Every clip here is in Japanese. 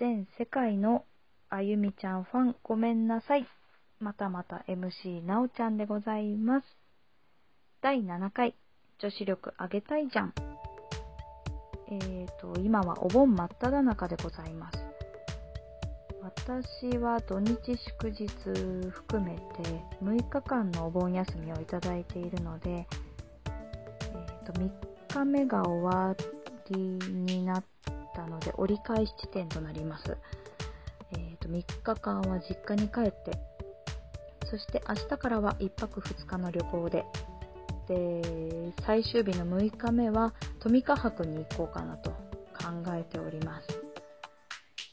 全世界のあゆみちゃんファンごめんなさい。またまた MC なおちゃんでございます。第7回女子力上げたいじゃん。えーと、今はお盆真っ只中でございます。私は土日祝日含めて6日間のお盆休みをいただいているので、えーと、3日目が終わりになったので折り返し地点となります。えーと、3日間は実家に帰ってそして明日からは1泊2日の旅行でで最終日の6日目はトミカ博に行こうかなと考えております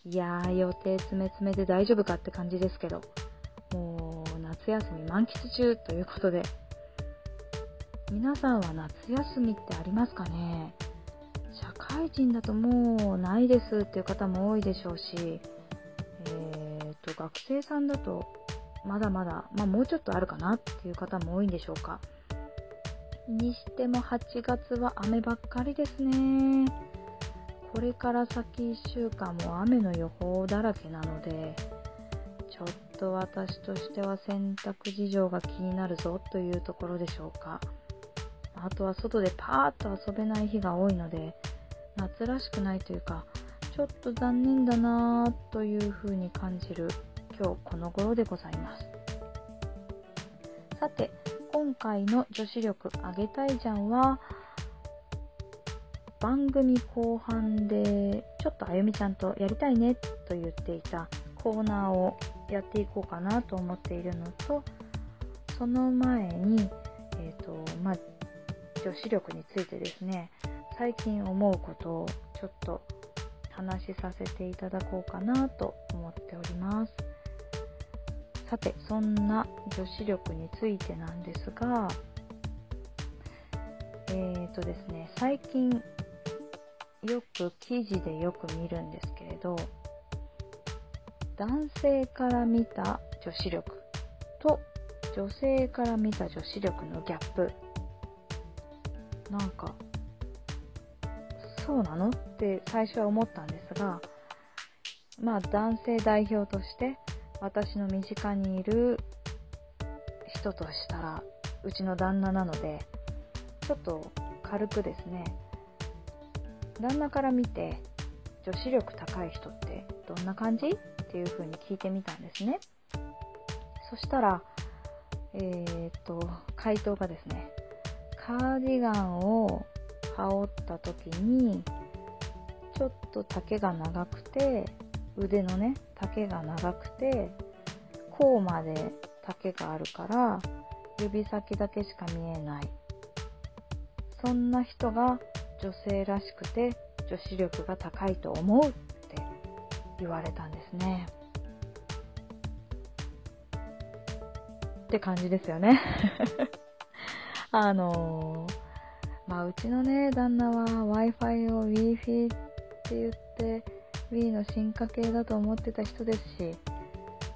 いやー予定詰め詰めで大丈夫かって感じですけどもう夏休み満喫中ということで皆さんは夏休みってありますかね？会人だともうないですっていう方も多いでしょうし、えーと、学生さんだとまだまだ、まあ、もうちょっとあるかなっていう方も多いんでしょうか。にしても8月は雨ばっかりですね。これから先1週間も雨の予報だらけなのでちょっと私としては洗濯事情が気になるぞというところでしょうか。あとは外でパーッと遊べない日が多いので夏らしくないというかちょっと残念だなというふうに感じる今日この頃でございます。さて今回の女子力上げたいじゃんは番組後半でちょっとあゆみちゃんとやりたいねと言っていたコーナーをやっていこうかなと思っているのとその前に、えーとまあ、女子力についてですね最近思うことをちょっと話しさせていただこうかなと思っております。さてそんな女子力についてなんですがえーとですね最近よく記事でよく見るんですけれど男性から見た女子力と女性から見た女子力のギャップなんかそうなの？って最初は思ったんですがまあ男性代表として私の身近にいる人としたらうちの旦那なのでちょっと軽くですね旦那から見て女子力高い人ってどんな感じ？っていう風に聞いてみたんですね。そしたらえー、っと回答がですねカーディガンを羽織った時にちょっと丈が長くて腕のね丈が長くて甲まで丈があるから指先だけしか見えない。そんな人が女性らしくて女子力が高いと思うって言われたんですね。って感じですよね。あのー、まあうちのね旦那は Wi-Fi を Wi-Fi って言って Wii の進化系だと思ってた人ですし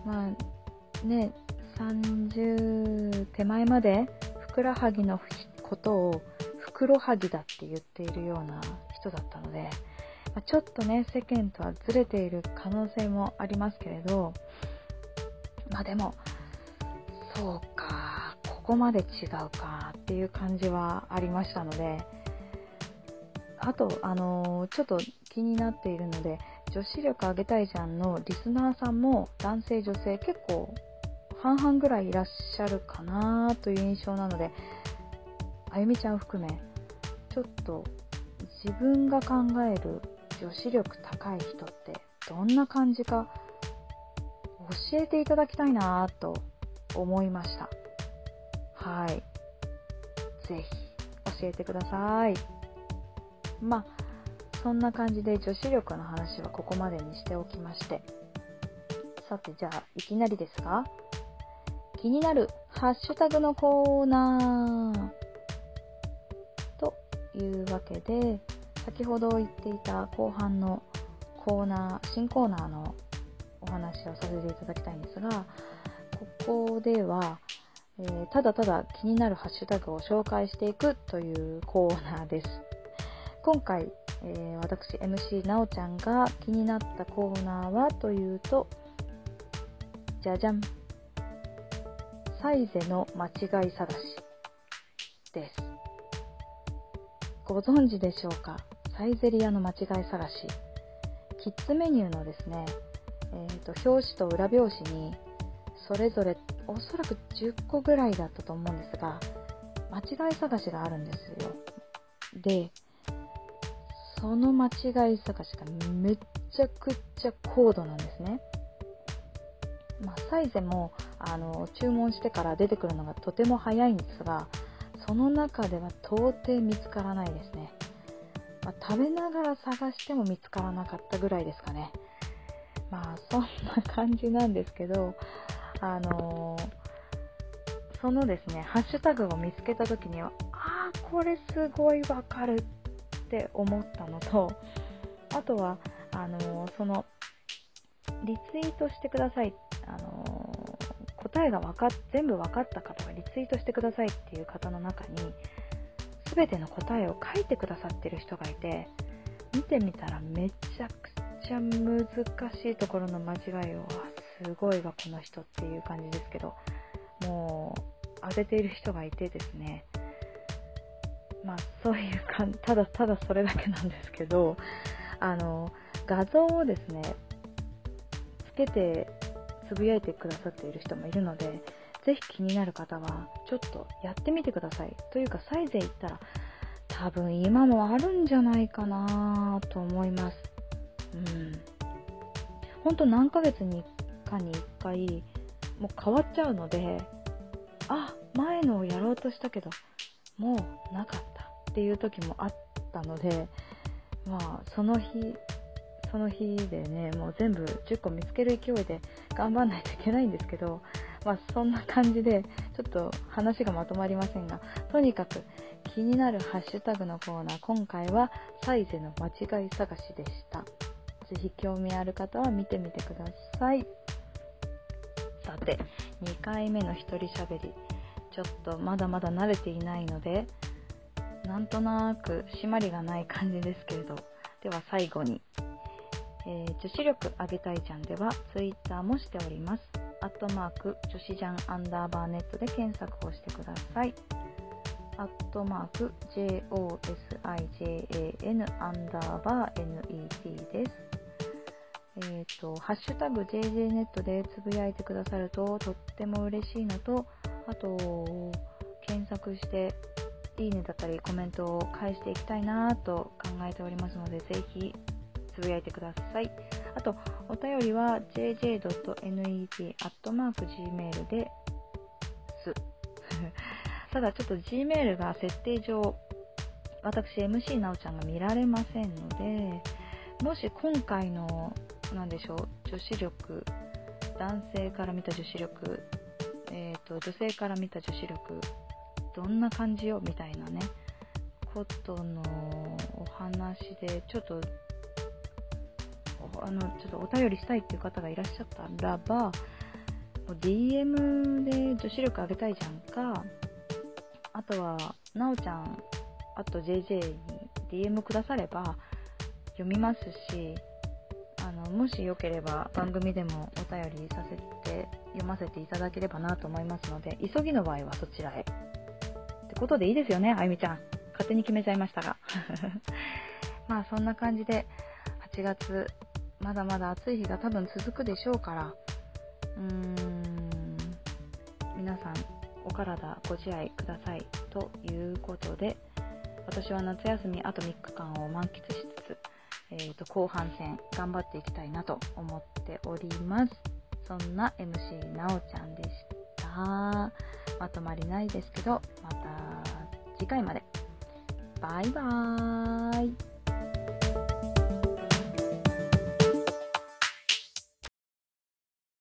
まあね30手前までふくらはぎのことをふくろはぎだって言っているような人だったので、まあ、ちょっとね世間とはずれている可能性もありますけれどまあでもそうかここまで違うか。っていう感じはありましたのであとあのー、ちょっと気になっているので女子力上げたいじゃんのリスナーさんも男性女性結構半々ぐらいいらっしゃるかなという印象なのであゆみちゃん含めちょっと自分が考える女子力高い人ってどんな感じか教えていただきたいなと思いました。はい。ぜひ教えてください。まあそんな感じで女子力の話はここまでにしておきまして。さてじゃあいきなりですが気になるハッシュタグのコーナーというわけで先ほど言っていた後半のコーナー新コーナーのお話をさせていただきたいんですがここでは、えー、ただただ気になるハッシュタグを紹介していくというコーナーです。今回えー、私 MC なおちゃんが気になったコーナーはというとじゃじゃん。サイゼの間違い探しです。ご存知でしょうか？サイゼリアの間違い探し。キッズメニューのですね、えーと、表紙と裏表紙にそれぞれおそらく10個ぐらいだったと思うんですが間違い探しがあるんですよ。でその間違い探しがめっちゃくちゃ高度なんですね。まあ、サイゼもあの注文してから出てくるのがとても早いんですがその中では到底見つからないですね、まあ、食べながら探しても見つからなかったぐらいですかね。まあそんな感じなんですけどあのー、そのですねハッシュタグを見つけた時にはああこれすごいわかるって思ったのとあとはあのそのリツイートしてください、あの答えが分か全部分かった方はリツイートしてくださいっていう方の中に全ての答えを書いてくださってる人がいて見てみたらめちゃくちゃ難しいところの間違いをすごいわこの人っていう感じですけどもう当てている人がいてですね。まあそういうかただただそれだけなんですけどあの画像をですねつけてつぶやいてくださっている人もいるのでぜひ気になる方はちょっとやってみてください。というかサイゼ行ったら多分今もあるんじゃないかなと思います。うん。本当何ヶ月にかに1回もう変わっちゃうのであ前のをやろうとしたけどもうなかったっていう時もあったのでまあその日その日でねもう全部10個見つける勢いで頑張んないといけないんですけどまあそんな感じでちょっと話がまとまりませんがとにかく気になるハッシュタグのコーナー今回はサイゼの間違い探しでした。ぜひ興味ある方は見てみてください。さて2回目の一人喋り。ちょっとまだまだ慣れていないのでなんとなく締まりがない感じですけれど。では最後に、えー、女子力上げたいじゃんでは Twitter もしております。アットマーク女子ジャンアンダーバーネットで検索をしてください。アットマーク JOSIJAN アンダーバー NET です。えっ、ー、と、ハッシュタグ JJ ネットでつぶやいてくださるととっても嬉しいのと、あと、検索して、いいねだったりコメントを返していきたいなと考えておりますので、ぜひつぶやいてください。あと、お便りは jj.net.gmail です。ただちょっと Gmail が設定上、私 MC なおちゃんが見られませんので、もし今回の、なんでしょう、女子力、男性から見た女子力、えーと、女性から見た女子力。どんな感じよ？みたいなね。ことのお話でちょっとあのちょっとお便りしたいっていう方がいらっしゃったらば DM で女子力上げたいじゃんか。あとはなおちゃんあと JJ に DM くだされば読みますしあのもしよければ番組でもお便りさせて読ませていただければなと思いますので、急ぎの場合はそちらへ。ってことでいいですよね、あゆみちゃん。勝手に決めちゃいましたが。まあそんな感じで、8月、まだまだ暑い日が多分続くでしょうから、うーん、皆さん、お体ご自愛ください。ということで、私は夏休みあと3日間を満喫しつつ、えー、と後半戦頑張っていきたいなと思っております。そんな MC なおちゃんでした。まとまりないですけど、また次回まで。バイバーイ。